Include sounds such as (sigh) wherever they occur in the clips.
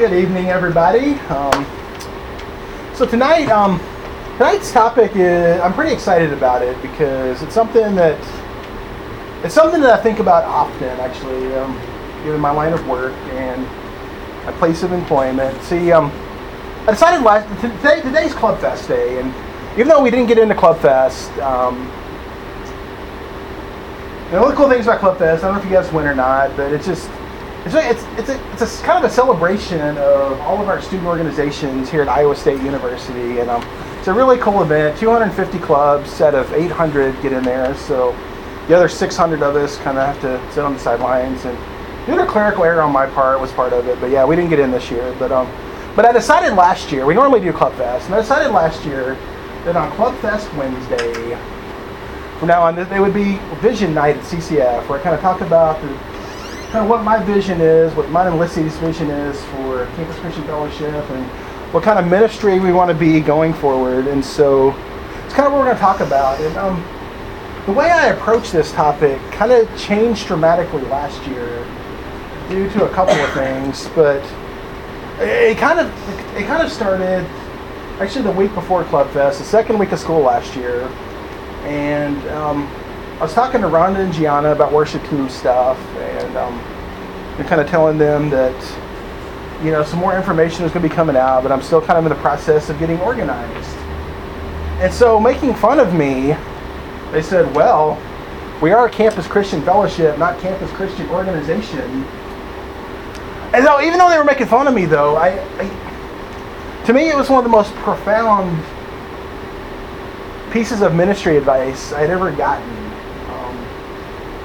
Good evening, everybody. Um, so tonight, um, tonight's topic is I'm pretty excited about it because it's something that it's something that I think about often, actually, um, given my line of work and my place of employment. See, um, I decided last today today's Club Fest day, and even though we didn't get into Club Fest, um, and one of the cool things about Club Fest, I don't know if you guys went or not, but it's just it's a, it's it's a, it's a kind of a celebration of all of our student organizations here at Iowa State University, and um, it's a really cool event. 250 clubs out of 800 get in there, so the other 600 of us kind of have to sit on the sidelines. And due to clerical error on my part was part of it, but yeah, we didn't get in this year. But um, but I decided last year we normally do Club Fest, and I decided last year that on Club Fest Wednesday, from now on, there would be Vision Night at CCF, where I kind of talk about the kind of what my vision is, what mine and Lissy's vision is for Campus Christian Fellowship, and what kind of ministry we want to be going forward. And so it's kind of what we're going to talk about. And um, the way I approach this topic kind of changed dramatically last year due to a couple of things, but it kind of it kind of started actually the week before Club Fest, the second week of school last year, and um, I was talking to Rhonda and Gianna about worship team stuff, and um, kind of telling them that you know some more information is going to be coming out, but I'm still kind of in the process of getting organized. And so, making fun of me, they said, "Well, we are a campus Christian fellowship, not campus Christian organization." And so, even though they were making fun of me, though, I, I to me it was one of the most profound pieces of ministry advice I'd ever gotten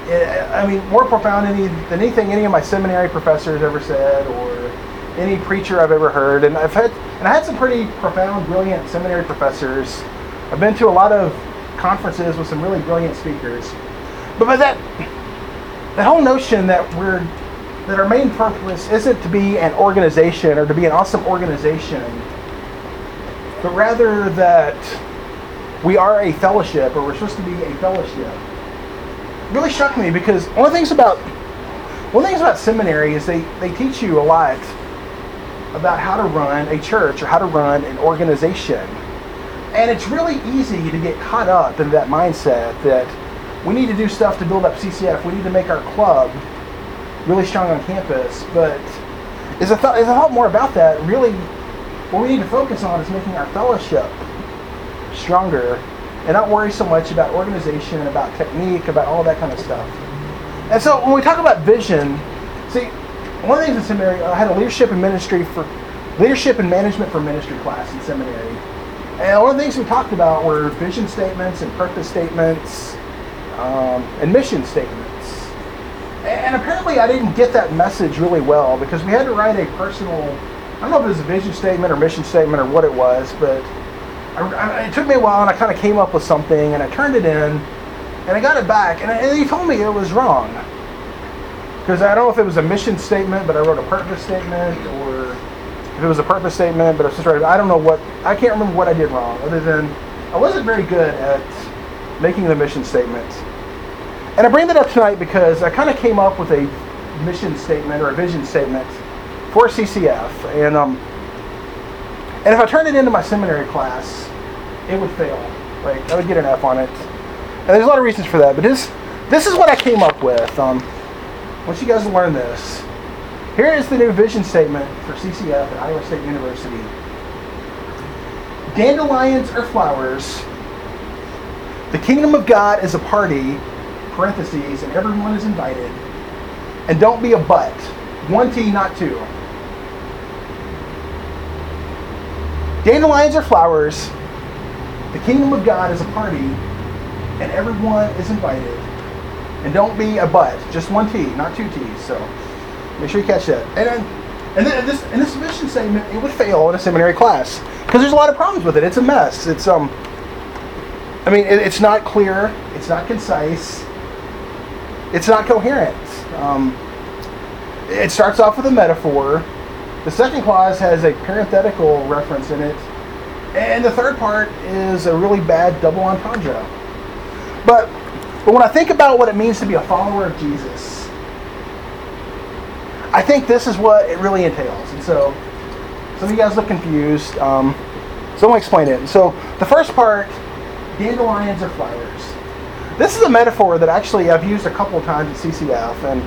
I mean, more profound than anything any of my seminary professors ever said, or any preacher I've ever heard. And I've had, and I had some pretty profound, brilliant seminary professors. I've been to a lot of conferences with some really brilliant speakers. But by that, the whole notion that we're that our main purpose isn't to be an organization or to be an awesome organization, but rather that we are a fellowship or we're supposed to be a fellowship really struck me because one of the things about one of the things about seminary is they, they teach you a lot about how to run a church or how to run an organization. And it's really easy to get caught up in that mindset that we need to do stuff to build up CCF. We need to make our club really strong on campus. But is a, th- is a lot more about that. Really, what we need to focus on is making our fellowship stronger and not worry so much about organization, and about technique, about all that kind of stuff. And so when we talk about vision, see, one of the things in seminary, I had a leadership and ministry for leadership and management for ministry class in seminary. And one of the things we talked about were vision statements and purpose statements um, and mission statements. And apparently I didn't get that message really well because we had to write a personal, I don't know if it was a vision statement or mission statement or what it was, but I, it took me a while, and I kind of came up with something, and I turned it in, and I got it back, and, and he told me it was wrong. Because I don't know if it was a mission statement, but I wrote a purpose statement, or if it was a purpose statement, but I just writing. I don't know what. I can't remember what I did wrong, other than I wasn't very good at making the mission statements. And I bring that up tonight because I kind of came up with a mission statement or a vision statement for CCF, and um, and if I turned it into my seminary class, it would fail. Like I would get an F on it. And there's a lot of reasons for that, but this this is what I came up with. Um, once you guys learn this, here is the new vision statement for CCF at Iowa State University. Dandelions are flowers. The kingdom of God is a party, parentheses, and everyone is invited. And don't be a butt. One T, not two. Dandelions are flowers. The kingdom of God is a party, and everyone is invited. And don't be a but, just one T, not two T's. So make sure you catch that. And then, and then this in this mission statement, it would fail in a seminary class because there's a lot of problems with it. It's a mess. It's um, I mean, it, it's not clear. It's not concise. It's not coherent. Um, it starts off with a metaphor. The second clause has a parenthetical reference in it and the third part is a really bad double entendre. But, but when I think about what it means to be a follower of Jesus, I think this is what it really entails. And so Some of you guys look confused. Um, so I'm gonna explain it. So the first part, dandelions are flowers. This is a metaphor that actually I've used a couple times at CCF, and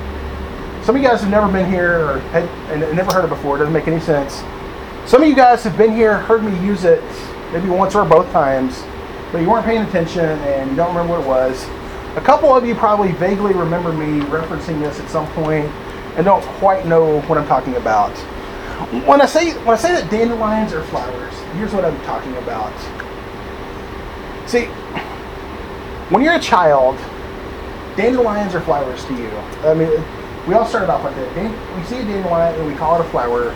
some of you guys have never been here or had, and never heard it before. It doesn't make any sense. Some of you guys have been here, heard me use it maybe once or both times, but you weren't paying attention and you don't remember what it was. A couple of you probably vaguely remember me referencing this at some point and don't quite know what I'm talking about. When I say when I say that dandelions are flowers, here's what I'm talking about. See, when you're a child, dandelions are flowers to you. I mean, we all started off like that. We see a dandelion and we call it a flower.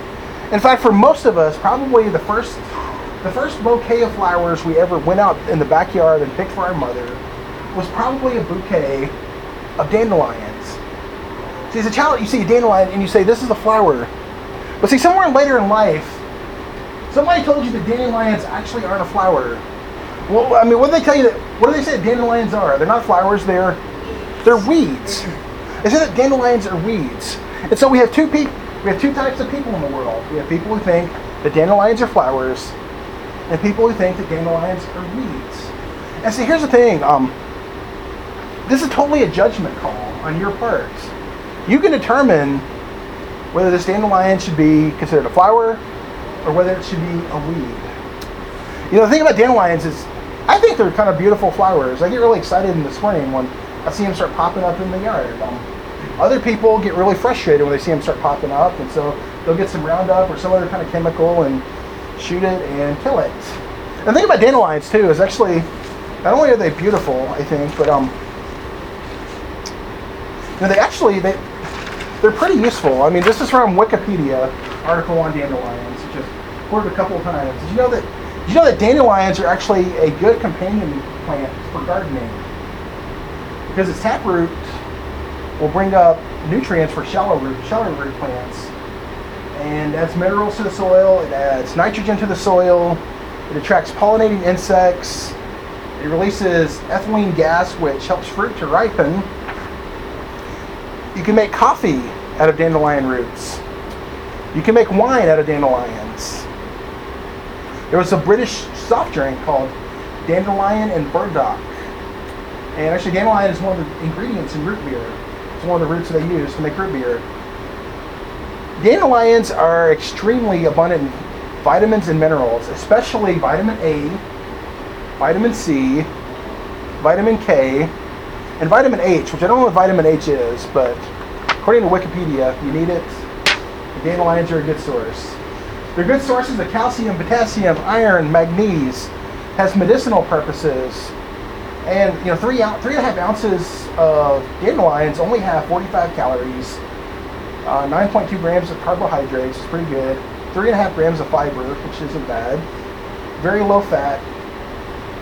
In fact, for most of us, probably the first the first bouquet of flowers we ever went out in the backyard and picked for our mother was probably a bouquet of dandelions. See, as a child, you see a dandelion and you say, "This is a flower." But see, somewhere later in life, somebody told you that dandelions actually aren't a flower. Well, I mean, what do they tell you that? What do they say dandelions are? They're not flowers. They're they're weeds. They say that dandelions are weeds. And so we have two people. We have two types of people in the world. We have people who think that dandelions are flowers, and people who think that dandelions are weeds. And see, here's the thing. Um, this is totally a judgment call on your part. You can determine whether this dandelion should be considered a flower or whether it should be a weed. You know, the thing about dandelions is I think they're kind of beautiful flowers. I get really excited in the spring when I see them start popping up in the yard. Um, other people get really frustrated when they see them start popping up, and so they'll get some Roundup or some other kind of chemical and shoot it and kill it. And the thing about dandelions too is actually not only are they beautiful, I think, but um, you know, they actually they they're pretty useful. I mean, this is from Wikipedia article on dandelions, which I've quoted a couple of times. Did you know that? Did you know that dandelions are actually a good companion plant for gardening because its taproot will bring up nutrients for shallow root, shallow root plants, and adds minerals to the soil. It adds nitrogen to the soil. It attracts pollinating insects. It releases ethylene gas, which helps fruit to ripen. You can make coffee out of dandelion roots. You can make wine out of dandelions. There was a British soft drink called dandelion and burdock. And actually, dandelion is one of the ingredients in root beer. One of the roots they use to make root beer. Dandelions are extremely abundant in vitamins and minerals, especially vitamin A, vitamin C, vitamin K, and vitamin H, which I don't know what vitamin H is, but according to Wikipedia, you need it. Dandelions are a good source. They're good sources of calcium, potassium, iron, magnesium, has medicinal purposes. And you know, three three and a half ounces of dandelions only have 45 calories, uh, 9.2 grams of carbohydrates, is pretty good. Three and a half grams of fiber, which isn't bad. Very low fat,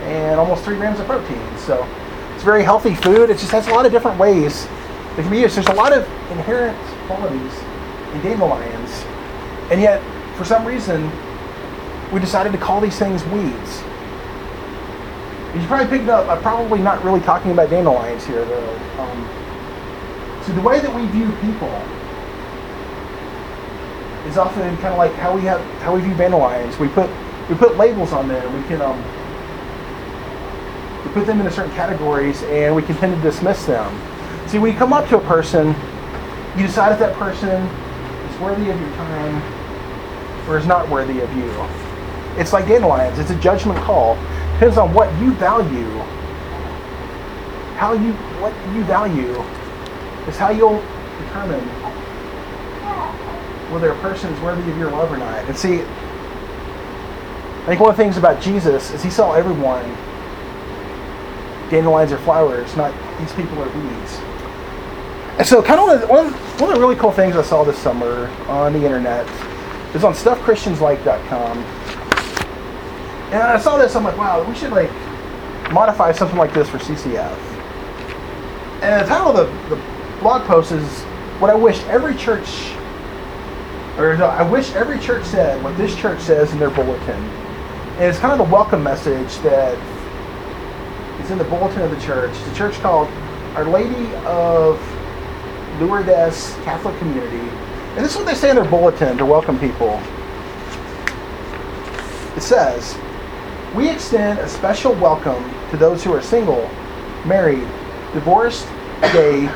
and almost three grams of protein. So it's very healthy food. It just has a lot of different ways that can be used. There's a lot of inherent qualities in dandelions, and yet for some reason we decided to call these things weeds. You probably picked up. I'm probably not really talking about dandelions here, though. Um, so the way that we view people is often kind of like how we have how we view dandelions. We put we put labels on them. We can um, we put them into certain categories and we can tend to dismiss them. See, when you come up to a person, you decide if that person is worthy of your time or is not worthy of you. It's like dandelions. It's a judgment call. Depends on what you value. How you what you value is how you'll determine whether a person is worthy of your love or not. And see, I think one of the things about Jesus is he saw everyone dandelions are flowers, not these people are weeds. And so, kind of one of, the, one of the really cool things I saw this summer on the internet is on stuffchristianslike.com. And I saw this, I'm like, wow, we should like modify something like this for CCF. And the title of the, the blog post is what I wish every church, or no, I wish every church said what this church says in their bulletin. And it's kind of the welcome message that is in the bulletin of the church. It's a church called Our Lady of Lourdes Catholic Community. And this is what they say in their bulletin to welcome people. It says, We extend a special welcome to those who are single, married, divorced, gay,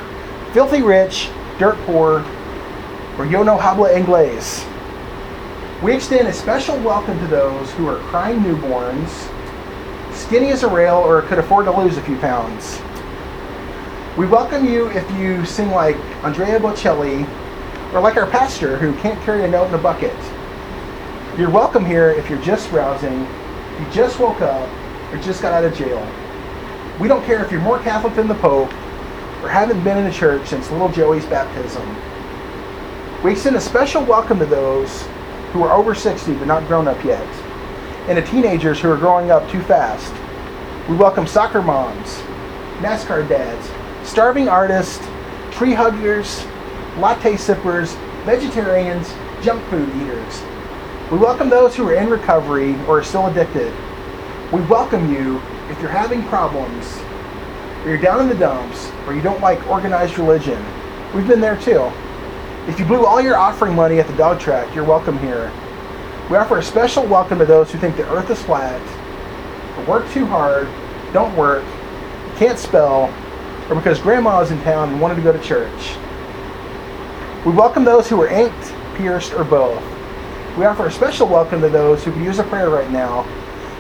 filthy rich, dirt poor, or yo no habla inglés. We extend a special welcome to those who are crying newborns, skinny as a rail, or could afford to lose a few pounds. We welcome you if you sing like Andrea Bocelli, or like our pastor who can't carry a note in a bucket. You're welcome here if you're just browsing, you just woke up, or just got out of jail. We don't care if you're more Catholic than the Pope, or haven't been in a church since little Joey's baptism. We extend a special welcome to those who are over 60 but not grown up yet, and to teenagers who are growing up too fast. We welcome soccer moms, NASCAR dads, starving artists, tree huggers, latte sippers, vegetarians, junk food eaters. We welcome those who are in recovery or are still addicted. We welcome you if you're having problems, or you're down in the dumps, or you don't like organized religion. We've been there too. If you blew all your offering money at the dog track, you're welcome here. We offer a special welcome to those who think the earth is flat, or work too hard, don't work, can't spell, or because grandma is in town and wanted to go to church. We welcome those who are inked, pierced, or both. We offer a special welcome to those who could use a prayer right now,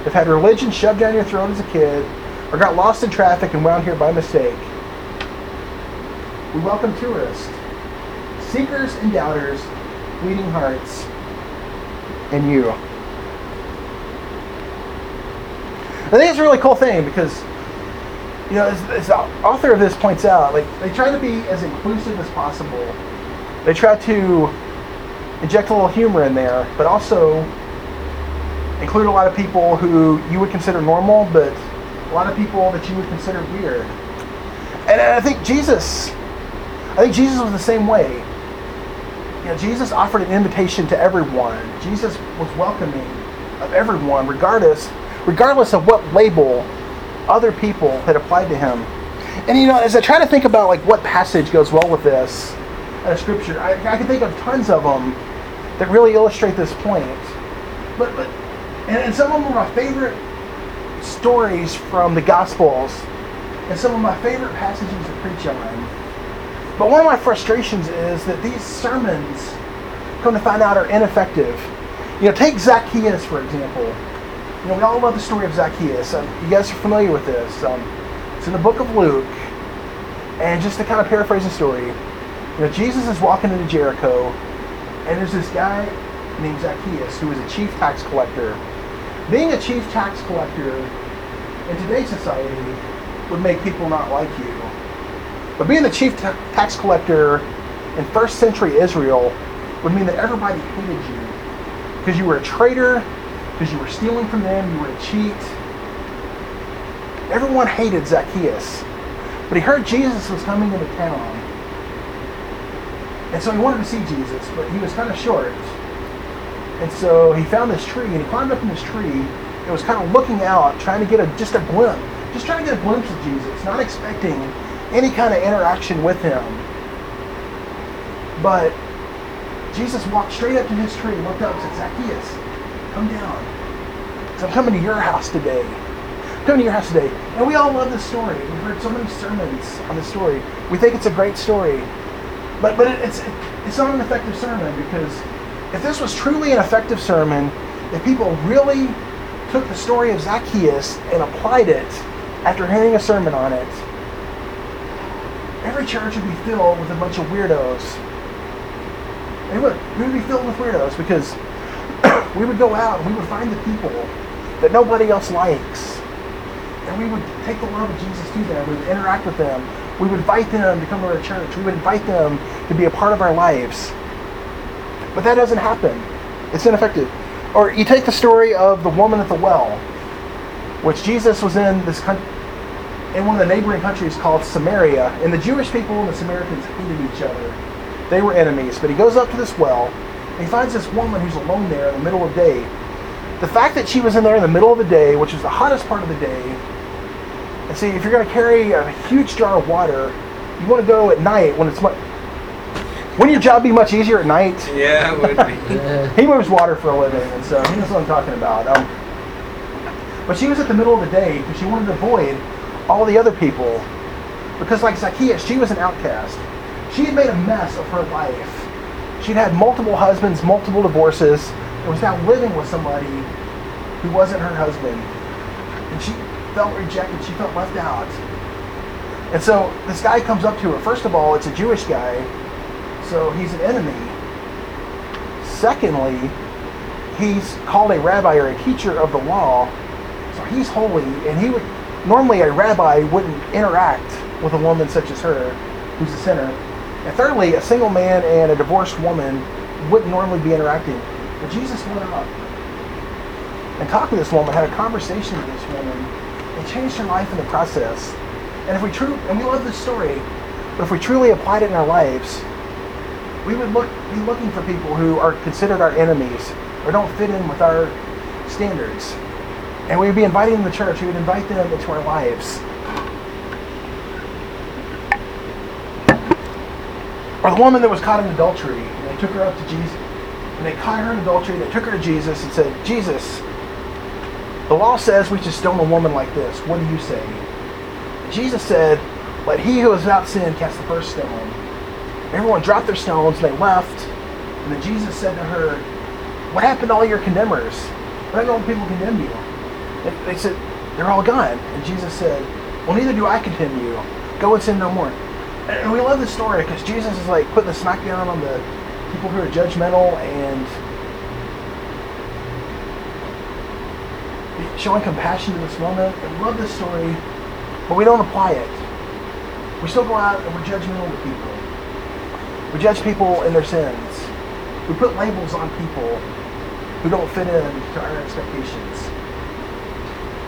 have had religion shoved down your throat as a kid, or got lost in traffic and wound here by mistake. We welcome tourists, seekers and doubters, bleeding hearts, and you. I think it's a really cool thing because, you know, as, as the author of this points out, like they try to be as inclusive as possible. They try to inject a little humor in there, but also include a lot of people who you would consider normal, but a lot of people that you would consider weird. And I think Jesus, I think Jesus was the same way. You know, Jesus offered an invitation to everyone. Jesus was welcoming of everyone, regardless, regardless of what label other people had applied to him. And you know, as I try to think about like what passage goes well with this out of scripture, I, I can think of tons of them that really illustrate this point. But, but and, and some of them are my favorite stories from the Gospels, and some of my favorite passages to preach on. But one of my frustrations is that these sermons, come to find out, are ineffective. You know, take Zacchaeus for example. You know, we all love the story of Zacchaeus. Um, you guys are familiar with this. Um, it's in the book of Luke. And just to kind of paraphrase the story, you know, Jesus is walking into Jericho, and there's this guy named Zacchaeus who was a chief tax collector. Being a chief tax collector in today's society would make people not like you. But being the chief ta- tax collector in first century Israel would mean that everybody hated you because you were a traitor, because you were stealing from them, you were a cheat. Everyone hated Zacchaeus. But he heard Jesus was coming into town. And so he wanted to see Jesus, but he was kind of short. And so he found this tree and he climbed up in this tree and was kind of looking out, trying to get a just a glimpse, just trying to get a glimpse of Jesus, not expecting any kind of interaction with him. But Jesus walked straight up to his tree, looked up, and said, Zacchaeus, come down. Because I'm coming to your house today. I'm coming to your house today. And we all love this story. We've heard so many sermons on this story. We think it's a great story. But but it, it's it's not an effective sermon because if this was truly an effective sermon, if people really took the story of Zacchaeus and applied it after hearing a sermon on it, every church would be filled with a bunch of weirdos. It would. We would be filled with weirdos because (coughs) we would go out and we would find the people that nobody else likes. And we would take the love of Jesus to them. We would interact with them. We would invite them to come to our church. We would invite them to be a part of our lives. But that doesn't happen. It's ineffective. Or you take the story of the woman at the well, which Jesus was in this country, in one of the neighboring countries called Samaria, and the Jewish people and the Samaritans hated each other. They were enemies. But he goes up to this well, and he finds this woman who's alone there in the middle of the day. The fact that she was in there in the middle of the day, which was the hottest part of the day, and see, if you're going to carry a huge jar of water, you want to go at night when it's much. Wouldn't your job be much easier at night? (laughs) Yeah, it would be. (laughs) he moves water for a living, and so he knows what I'm talking about. Um, but she was at the middle of the day because she wanted to avoid all the other people. Because, like Zacchaeus, she was an outcast. She had made a mess of her life. She'd had multiple husbands, multiple divorces, and was now living with somebody who wasn't her husband. And she felt rejected. She felt left out. And so this guy comes up to her. First of all, it's a Jewish guy, so he's an enemy. Secondly, he's called a rabbi or a teacher of the law, so he's holy, and he would normally a rabbi wouldn't interact with a woman such as her, who's a sinner. And thirdly, a single man and a divorced woman wouldn't normally be interacting. But Jesus went up and talked to this woman, had a conversation with this woman, and changed her life in the process. And if we true and we love this story, but if we truly applied it in our lives, we would look be looking for people who are considered our enemies or don't fit in with our standards. And we would be inviting them to church. We would invite them into our lives. Or the woman that was caught in adultery, and they took her up to Jesus. And they caught her in adultery, they took her to Jesus and said, Jesus, the law says we should stone a woman like this. What do you say? Jesus said, Let he who is without sin cast the first stone. Everyone dropped their stones, they left. And then Jesus said to her, What happened to all your condemners? Why don't people condemn you? And they said, They're all gone. And Jesus said, Well, neither do I condemn you. Go and sin no more. And we love this story because Jesus is like putting the smackdown on the people who are judgmental and showing compassion in this moment. I love this story, but we don't apply it. We still go out and we're judgmental with people. We judge people in their sins. We put labels on people who don't fit in to our expectations.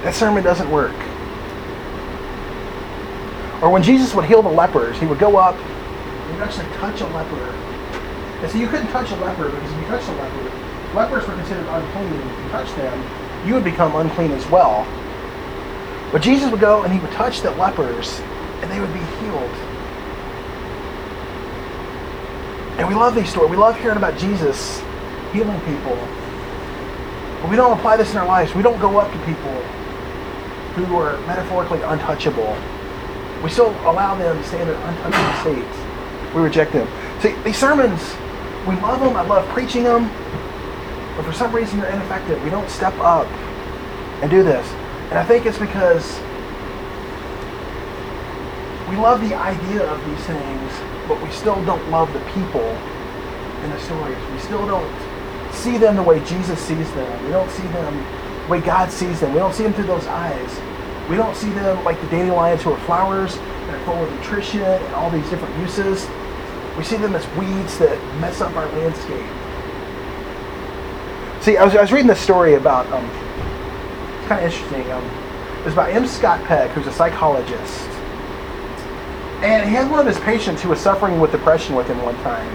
That sermon doesn't work. Or when Jesus would heal the lepers, he would go up and he'd actually touch a leper. And so you couldn't touch a leper because if you touched a leper, lepers were considered unclean. If you touched them, you would become unclean as well. But Jesus would go and he would touch the lepers and they would be healed. And we love these stories. We love hearing about Jesus healing people. But we don't apply this in our lives. We don't go up to people who are metaphorically untouchable. We still allow them to stay in an untouchable state. We reject them. See, these sermons, we love them. I love preaching them. But for some reason, they're ineffective. We don't step up and do this. And I think it's because we love the idea of these things, but we still don't love the people in the stories. We still don't see them the way Jesus sees them. We don't see them the way God sees them. We don't see them through those eyes. We don't see them like the dandelions who are flowers and are full of nutrition and all these different uses. We see them as weeds that mess up our landscape. See, I was, I was reading this story about, um, it's kind of interesting. Um, it was about M. Scott Peck, who's a psychologist. And he had one of his patients who was suffering with depression with him one time.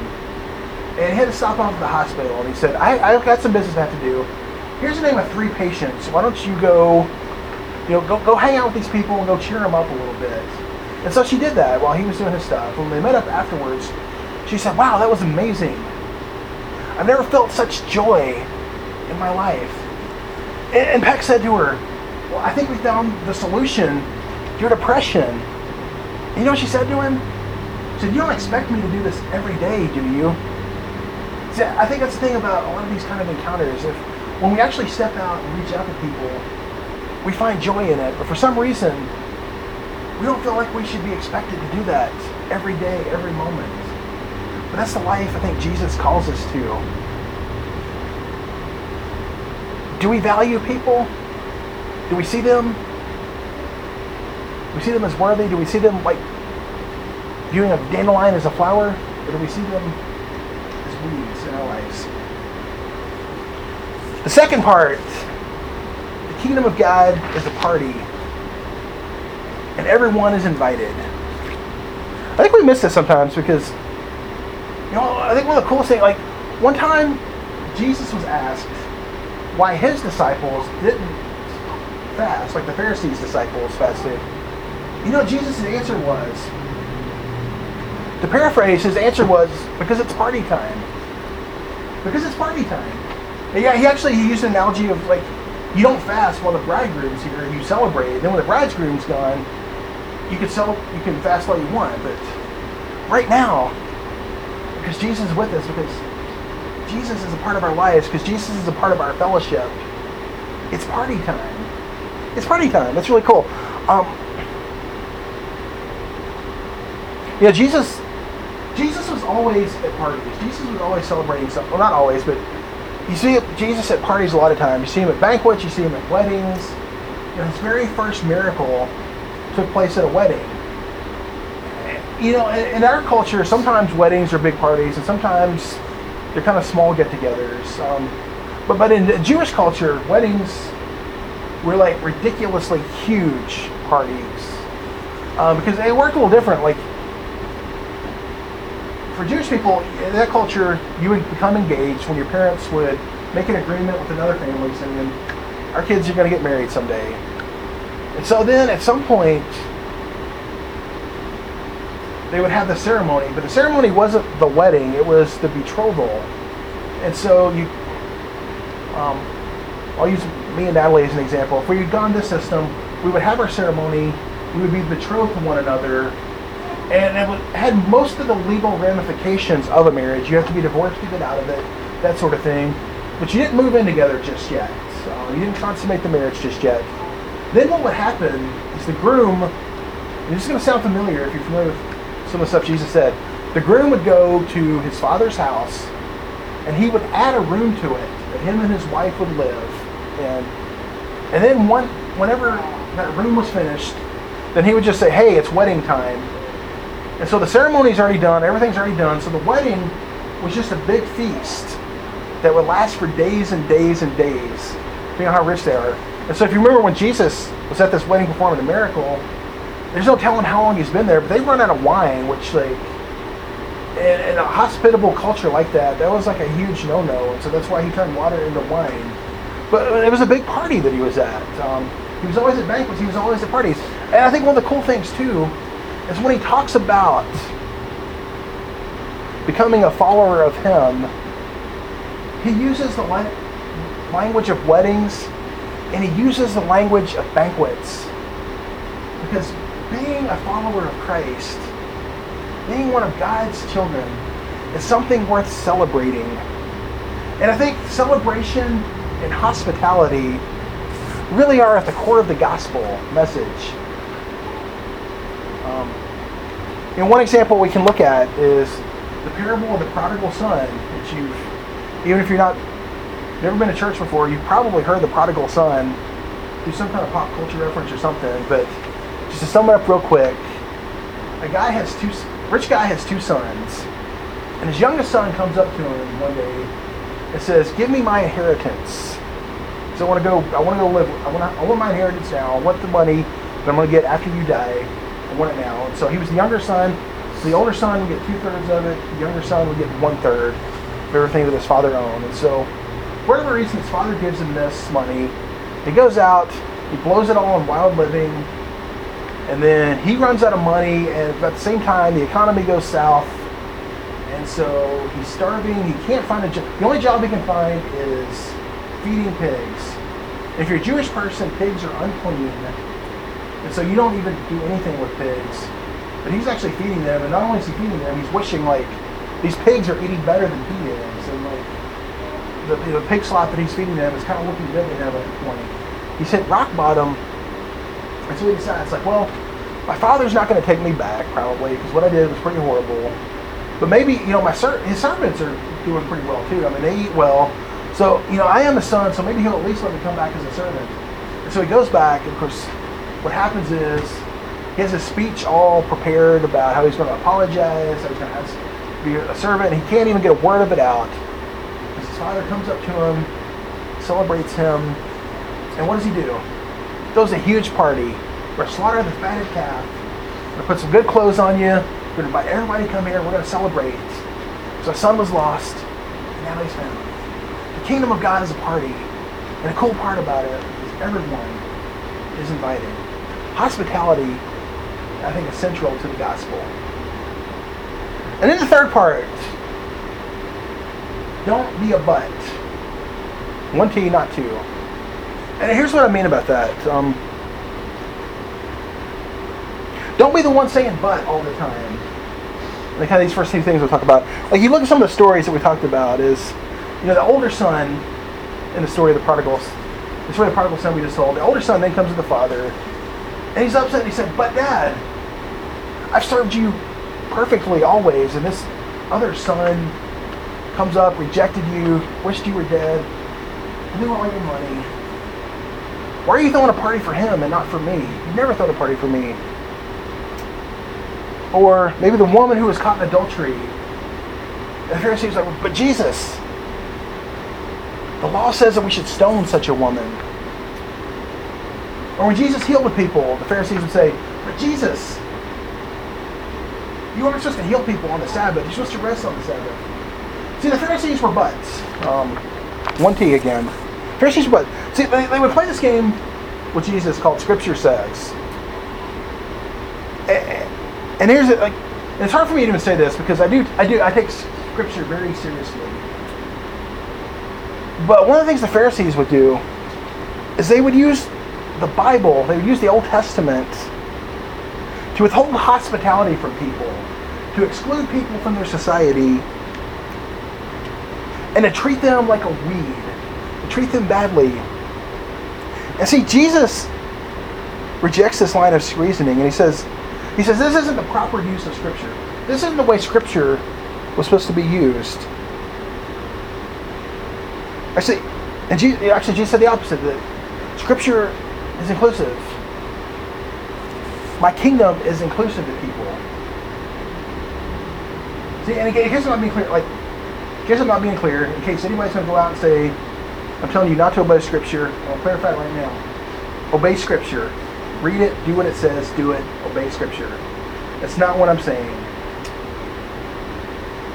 And he had to stop off at the hospital. And he said, I, I've got some business I have to do. Here's the name of three patients. Why don't you go, you know, go, go hang out with these people and go cheer them up a little bit. And so she did that while he was doing his stuff. When they met up afterwards, she said, wow, that was amazing. I've never felt such joy in my life. And, and Peck said to her, well, I think we found the solution to your depression. You know what she said to him? She said, You don't expect me to do this every day, do you? See, I think that's the thing about a lot of these kind of encounters. If when we actually step out and reach out to people, we find joy in it. But for some reason, we don't feel like we should be expected to do that every day, every moment. But that's the life I think Jesus calls us to. Do we value people? Do we see them do we see them as worthy? Do we see them like viewing a dandelion as a flower? Or do we see them as weeds in our lives? The second part the kingdom of God is a party, and everyone is invited. I think we miss this sometimes because, you know, I think one of the coolest things, like, one time Jesus was asked why his disciples didn't fast, like the Pharisees' disciples fasted. You know, Jesus' answer was, to paraphrase, his answer was because it's party time. Because it's party time. And yeah, he actually he used an analogy of like you don't fast while the bridegroom's here. You celebrate. Then when the bridegroom's gone, you can sell. You can fast all you want. But right now, because Jesus is with us, because Jesus is a part of our lives, because Jesus is a part of our fellowship, it's party time. It's party time. That's really cool. Um, yeah, Jesus. Jesus was always at parties. Jesus was always celebrating something. Well, not always, but you see Jesus at parties a lot of times. You see him at banquets. You see him at weddings. You know, his very first miracle took place at a wedding. You know, in, in our culture, sometimes weddings are big parties, and sometimes they're kind of small get-togethers. Um, but but in Jewish culture, weddings were like ridiculously huge parties um, because they worked a little different. Like for Jewish people, in that culture, you would become engaged when your parents would make an agreement with another family saying, our kids are going to get married someday. And so then at some point, they would have the ceremony, but the ceremony wasn't the wedding, it was the betrothal. And so you, um, I'll use me and Natalie as an example. If we had gone this system, we would have our ceremony, we would be betrothed to one another, and it would, had most of the legal ramifications of a marriage. You have to be divorced to get out of it, that sort of thing. But you didn't move in together just yet. So you didn't consummate the marriage just yet. Then what would happen is the groom, and this is going to sound familiar if you're familiar with some of the stuff Jesus said. The groom would go to his father's house, and he would add a room to it that him and his wife would live in. And then one, whenever that room was finished, then he would just say, "Hey, it's wedding time." And so the ceremony's already done, everything's already done. So the wedding was just a big feast that would last for days and days and days, depending on how rich they are. And so if you remember when Jesus was at this wedding performing a miracle, there's no telling how long he's been there, but they run out of wine, which like in, in a hospitable culture like that, that was like a huge no-no. And so that's why he turned water into wine. But it was a big party that he was at. Um, he was always at banquets. He was always at parties. And I think one of the cool things too is when he talks about becoming a follower of him, he uses the language of weddings and he uses the language of banquets. Because being a follower of Christ, being one of God's children, is something worth celebrating. And I think celebration and hospitality really are at the core of the gospel message. Um, and one example we can look at is the parable of the prodigal son, which you've, even if you're not, never been to church before, you've probably heard the prodigal son do some kind of pop culture reference or something. But just to sum it up real quick, a guy has two, rich guy has two sons, and his youngest son comes up to him one day and says, "Give me my inheritance." So I want to go. I want to go live. I want. I want my inheritance now. I want the money that I'm going to get after you die. I want it now. And so he was the younger son. So the older son would get two thirds of it. The younger son would get one third of everything that his father owned. And so, for whatever reason, his father gives him this money. He goes out. He blows it all on wild living. And then he runs out of money. And at the same time, the economy goes south. And so he's starving. He can't find a job. The only job he can find is feeding pigs. If you're a Jewish person, pigs are unclean. And so you don't even do anything with pigs. But he's actually feeding them, and not only is he feeding them, he's wishing like these pigs are eating better than he is, and like the, the pig slop that he's feeding them is kind of looking good at the point. He's hit rock bottom, and so he decides like, well, my father's not going to take me back probably because what I did was pretty horrible. But maybe you know my ser- his servants are doing pretty well too. I mean they eat well, so you know I am a son, so maybe he'll at least let me come back as a servant. And so he goes back, and of course what happens is he has a speech all prepared about how he's going to apologize, how he's going to be a servant, and he can't even get a word of it out. His father comes up to him, celebrates him, and what does he do? Throws a huge party. We're slaughter the fatted calf. We're to put some good clothes on you. We're to invite everybody to come here. We're to celebrate. So a son was lost, and now he's found. The kingdom of God is a party. And the cool part about it is everyone is invited. Hospitality, I think, is central to the gospel. And then the third part don't be a butt. One T, not two. And here's what I mean about that. Um, don't be the one saying but all the time. Like kind of these first two things we'll talk about. Like you look at some of the stories that we talked about is, you know, the older son in the story of the prodigal, the story of the prodigal son we just told. The older son then comes to the father, and he's upset. and He said, "But dad, I've served you perfectly always, and this other son comes up, rejected you, wished you were dead, and they all your money. Why are you throwing a party for him and not for me? You never throw a party for me." Or maybe the woman who was caught in adultery. The Pharisees like, but Jesus, the law says that we should stone such a woman. Or when Jesus healed the people, the Pharisees would say, but Jesus, you aren't supposed to heal people on the Sabbath. You're supposed to rest on the Sabbath. See, the Pharisees were butts. Um, one T again. Were butts. See, they, they would play this game with Jesus called Scripture Says. And here's it like it's hard for me to even say this because I do I do I take scripture very seriously. But one of the things the Pharisees would do is they would use the Bible, they would use the Old Testament to withhold hospitality from people, to exclude people from their society, and to treat them like a weed, treat them badly. And see, Jesus rejects this line of reasoning and he says, he says this isn't the proper use of Scripture. This isn't the way Scripture was supposed to be used. Actually, and Jesus, actually Jesus said the opposite. That Scripture is inclusive. My kingdom is inclusive to people. See, and again, in case I'm not being clear, like, in case I'm not being clear, in case anybody's going to go out and say, I'm telling you not to obey Scripture, I'll clarify right now. Obey Scripture. Read it, do what it says, do it, obey Scripture. That's not what I'm saying.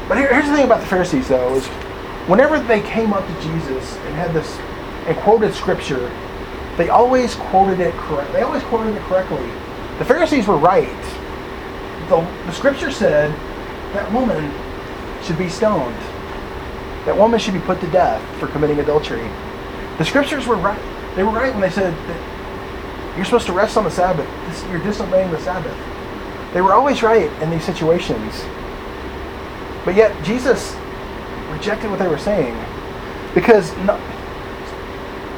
But here, here's the thing about the Pharisees, though, is whenever they came up to Jesus and had this and quoted Scripture, they always quoted it correct. They always quoted it correctly. The Pharisees were right. The, the Scripture said that woman should be stoned. That woman should be put to death for committing adultery. The Scriptures were right. They were right when they said that you're supposed to rest on the Sabbath. You're disobeying the Sabbath. They were always right in these situations. But yet, Jesus rejected what they were saying. Because no,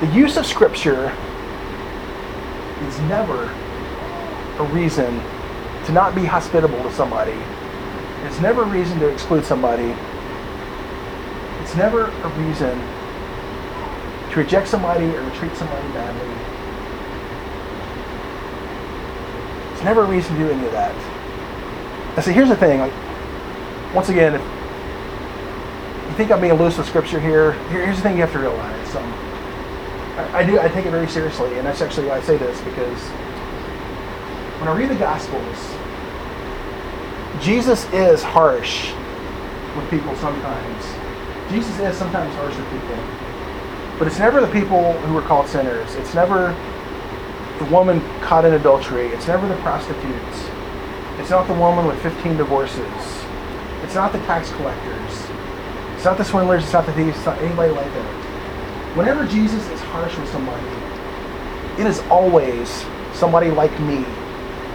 the use of Scripture is never a reason to not be hospitable to somebody. It's never a reason to exclude somebody. It's never a reason to reject somebody or treat somebody badly. It's never a reason to do any of that. I see, here's the thing. Like, once again, if you think I'm being loose with scripture here, here's the thing you have to realize. Um, I, I do. I take it very seriously, and that's actually why I say this because when I read the Gospels, Jesus is harsh with people sometimes. Jesus is sometimes harsh with people. But it's never the people who are called sinners. It's never the woman caught in adultery. It's never the prostitutes. It's not the woman with 15 divorces. It's not the tax collectors. It's not the swindlers. It's not the thieves. It's not anybody like that. Whenever Jesus is harsh with somebody, it is always somebody like me.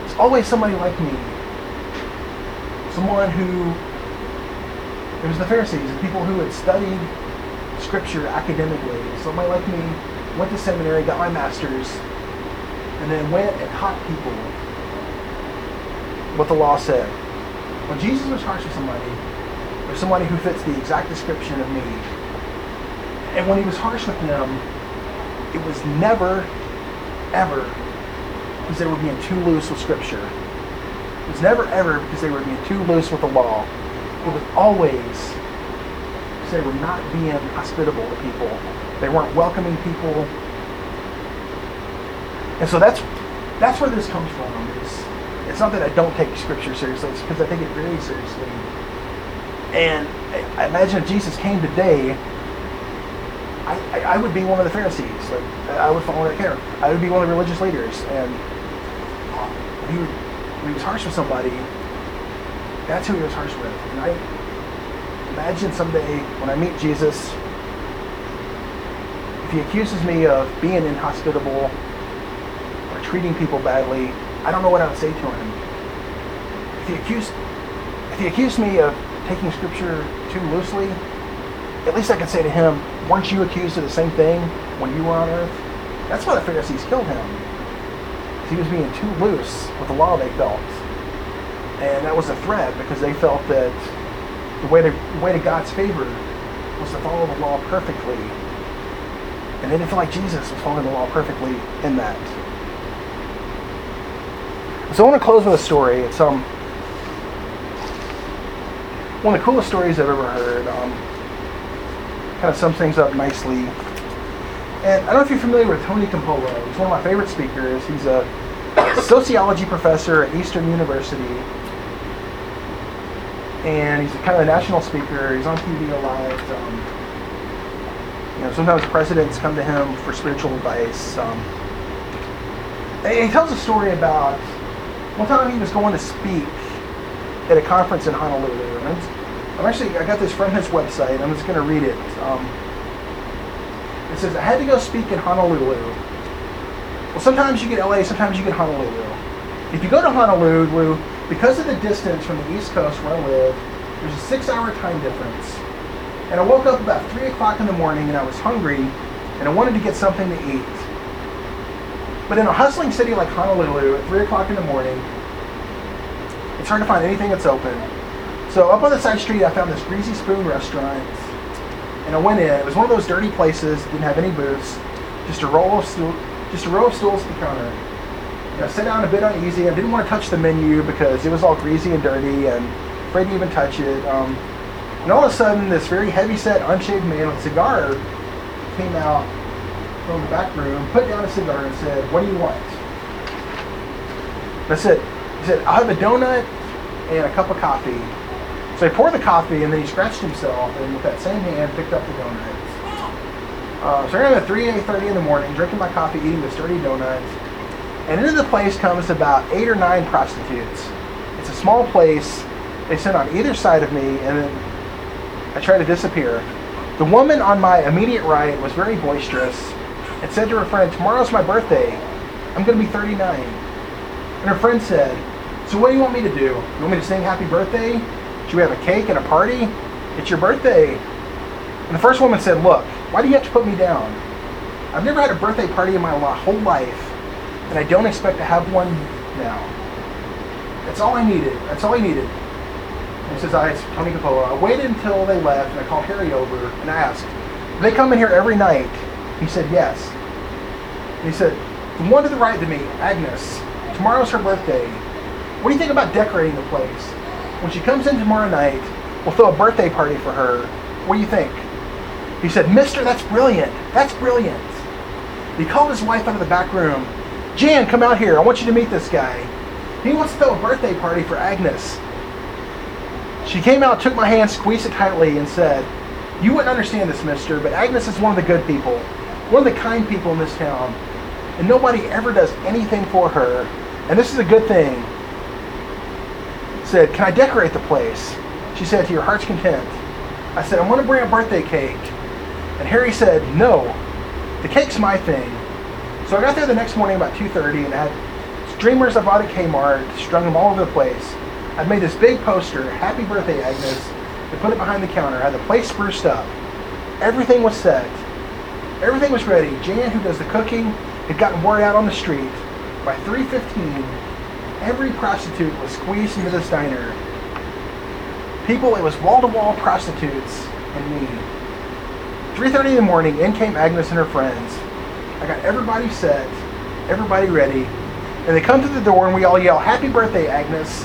It's always somebody like me. Someone who, it was the Pharisees, the people who had studied Scripture academically. Somebody like me, went to seminary, got my master's, and then went and taught people what the law said. When Jesus was harsh with somebody, or somebody who fits the exact description of me, and when he was harsh with them, it was never, ever because they were being too loose with Scripture. It was never, ever because they were being too loose with the law. Was always because they were not being hospitable to people. They weren't welcoming people. And so that's that's where this comes from. It's, it's not that I don't take Scripture seriously; it's because I take it very seriously. And I imagine if Jesus came today, I, I, would be one of the Pharisees. Like I would follow that care. I would be one of the religious leaders, and he, would, when he was harsh with somebody, That's who he was harsh with. And I imagine someday when I meet Jesus, if he accuses me of being inhospitable or treating people badly, I don't know what I would say to him. If he accused, if he accused me of taking scripture too loosely, at least I could say to him, weren't you accused of the same thing when you were on earth? That's why the Pharisees killed him. He was being too loose with the law they felt. And that was a threat because they felt that the way to, the way to God's favor was to follow the law perfectly. And they didn't feel like Jesus was following the law perfectly in that. So I want to close with a story. It's um one of the coolest stories I've ever heard. Um, kind of sums things up nicely. And I don't know if you're familiar with Tony Campolo. He's one of my favorite speakers. He's a sociology professor at Eastern University. And he's kind of a national speaker. He's on TV a lot. Um, you know, sometimes presidents come to him for spiritual advice. Um, he tells a story about one time he was going to speak at a conference in Honolulu. And I'm actually, I got this from his website. I'm just going to read it. Um, it says, I had to go speak in Honolulu. Well, sometimes you get LA, sometimes you get Honolulu. If you go to Honolulu, because of the distance from the East Coast where I live, there's a six hour time difference. And I woke up about 3 o'clock in the morning and I was hungry and I wanted to get something to eat. But in a hustling city like Honolulu at 3 o'clock in the morning, it's hard to find anything that's open. So up on the side street, I found this Greasy Spoon restaurant and I went in. It was one of those dirty places, didn't have any booths, just a row of stool, just a row of stools at the counter. You know, I sat down a bit uneasy. I didn't want to touch the menu because it was all greasy and dirty, and afraid to even touch it. Um, and all of a sudden, this very heavy-set, unshaved man with a cigar came out from the back room, put down a cigar, and said, "What do you want?" And I said, "He said I'll have a donut and a cup of coffee." So he poured the coffee and then he scratched himself and with that same hand picked up the donut. Uh, so I'm at 3, 8.30 in the morning, drinking my coffee, eating this dirty donut. And into the place comes about eight or nine prostitutes. It's a small place. They sit on either side of me and then I try to disappear. The woman on my immediate right was very boisterous and said to her friend, tomorrow's my birthday. I'm going to be 39. And her friend said, so what do you want me to do? You want me to sing happy birthday? Should we have a cake and a party? It's your birthday. And the first woman said, Look, why do you have to put me down? I've never had a birthday party in my whole life, and I don't expect to have one now. That's all I needed. That's all I needed. And he says, I, it's Tony Campolo. I waited until they left, and I called Harry over and I asked, they come in here every night? He said, Yes. And he said, The one to the right of me, Agnes, tomorrow's her birthday. What do you think about decorating the place? When she comes in tomorrow night, we'll throw a birthday party for her. What do you think? He said, Mister, that's brilliant. That's brilliant. He called his wife out of the back room. Jan, come out here. I want you to meet this guy. He wants to throw a birthday party for Agnes. She came out, took my hand, squeezed it tightly, and said, You wouldn't understand this, mister, but Agnes is one of the good people, one of the kind people in this town. And nobody ever does anything for her. And this is a good thing said, Can I decorate the place? She said, To your heart's content. I said, I want to bring a birthday cake. And Harry said, No, the cake's my thing. So I got there the next morning about 2.30 and I had streamers I bought at Kmart, strung them all over the place. I'd made this big poster, Happy Birthday Agnes, and put it behind the counter. I had the place spruced up. Everything was set. Everything was ready. Jan, who does the cooking, had gotten word out on the street. By 3.15, every prostitute was squeezed into this diner. People, it was wall-to-wall prostitutes and me. 3.30 in the morning, in came Agnes and her friends. I got everybody set, everybody ready, and they come to the door and we all yell, Happy birthday, Agnes.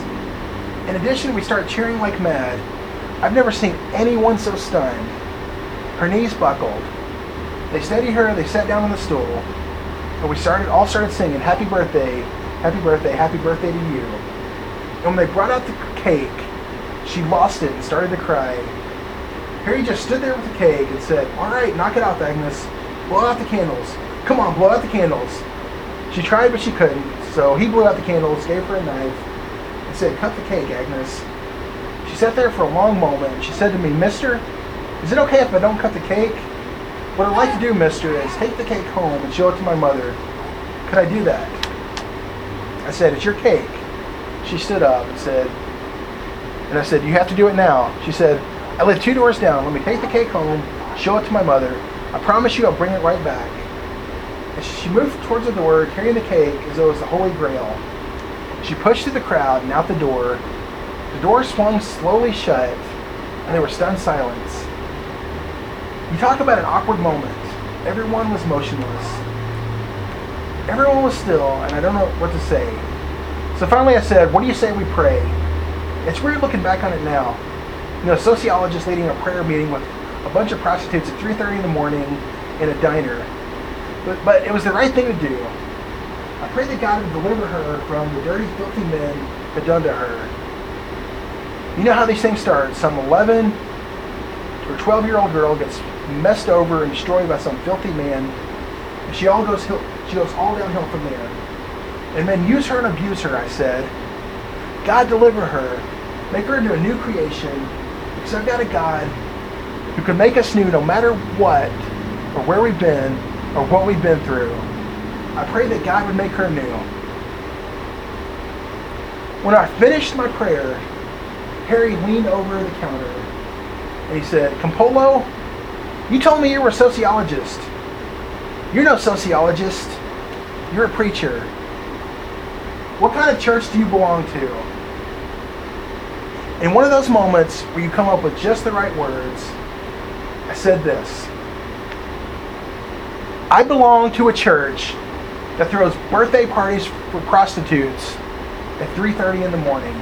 In addition, we start cheering like mad. I've never seen anyone so stunned. Her knees buckled. They steadied her, they sat down on the stool, and we started all started singing Happy Birthday, Happy Birthday, Happy Birthday to you. And when they brought out the cake, she lost it and started to cry. Harry just stood there with the cake and said, All right, knock it off, Agnes. Blow out the candles. Come on, blow out the candles. She tried, but she couldn't. So he blew out the candles, gave her a knife, and said, Cut the cake, Agnes. She sat there for a long moment. She said to me, Mister, is it okay if I don't cut the cake? What I'd like to do, Mister, is take the cake home and show it to my mother. Could I do that? I said, It's your cake. She stood up and said, and I said, You have to do it now. She said, I live two doors down. Let me take the cake home, show it to my mother. I promise you I'll bring it right back. And she moved towards the door, carrying the cake as though it was the Holy Grail. She pushed through the crowd and out the door. The door swung slowly shut, and there was stunned silence. You talk about an awkward moment. Everyone was motionless. Everyone was still, and I don't know what to say. So finally I said, What do you say we pray? It's weird looking back on it now. You know, a sociologist leading a prayer meeting with a bunch of prostitutes at 3.30 in the morning in a diner. But, but it was the right thing to do. I pray that God would deliver her from the dirty, filthy men had done to her. You know how these things start. Some 11 or 12 year old girl gets messed over and destroyed by some filthy man. And she all goes she goes all downhill from there. And men use her and abuse her, I said. God deliver her. Make her into a new creation. Because I've got a God who can make us new no matter what or where we've been or what we've been through. I pray that God would make her new. When I finished my prayer, Harry leaned over the counter and he said, Campolo, you told me you were a sociologist. You're no sociologist. You're a preacher. What kind of church do you belong to? In one of those moments where you come up with just the right words, I said this. I belong to a church that throws birthday parties for prostitutes at 3:30 in the morning.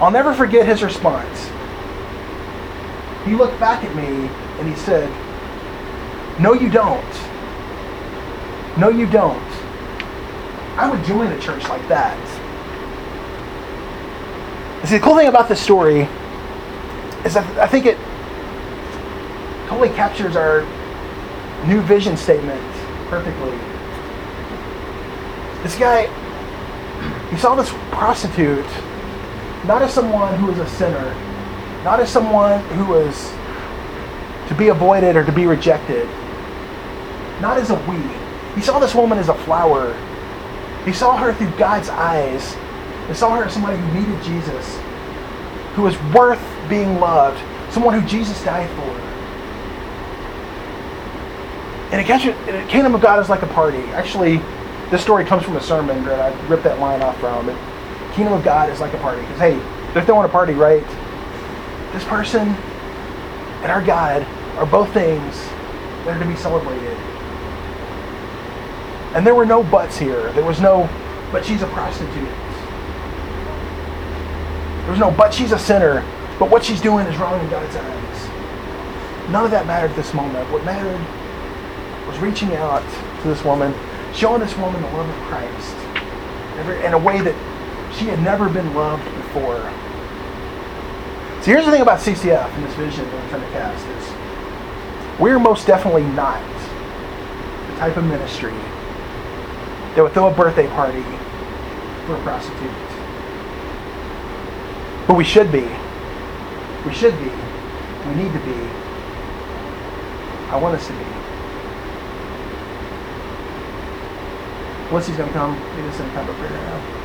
I'll never forget his response. He looked back at me and he said, "No you don't. No you don't. I would join a church like that." See, the cool thing about this story is that I think it totally captures our new vision statement perfectly. This guy, he saw this prostitute not as someone who was a sinner, not as someone who was to be avoided or to be rejected, not as a weed. He saw this woman as a flower. He saw her through God's eyes. He saw her as somebody who needed Jesus, who was worth being loved, someone who Jesus died for. And it catches, the kingdom of God is like a party. Actually, this story comes from a sermon that I ripped that line off from. But kingdom of God is like a party. Because, hey, they're throwing a party, right? This person and our God are both things that are to be celebrated. And there were no buts here. There was no, but she's a prostitute. There was no, but she's a sinner. But what she's doing is wrong in God's eyes. None of that mattered at this moment. What mattered was reaching out to this woman, showing this woman the love of Christ in a way that she had never been loved before. So here's the thing about CCF and this vision that I'm trying to cast is we're most definitely not the type of ministry that would throw a birthday party for a prostitute. But we should be. We should be. We need to be. I want us to be. Once he's to come, us in a time of prayer now.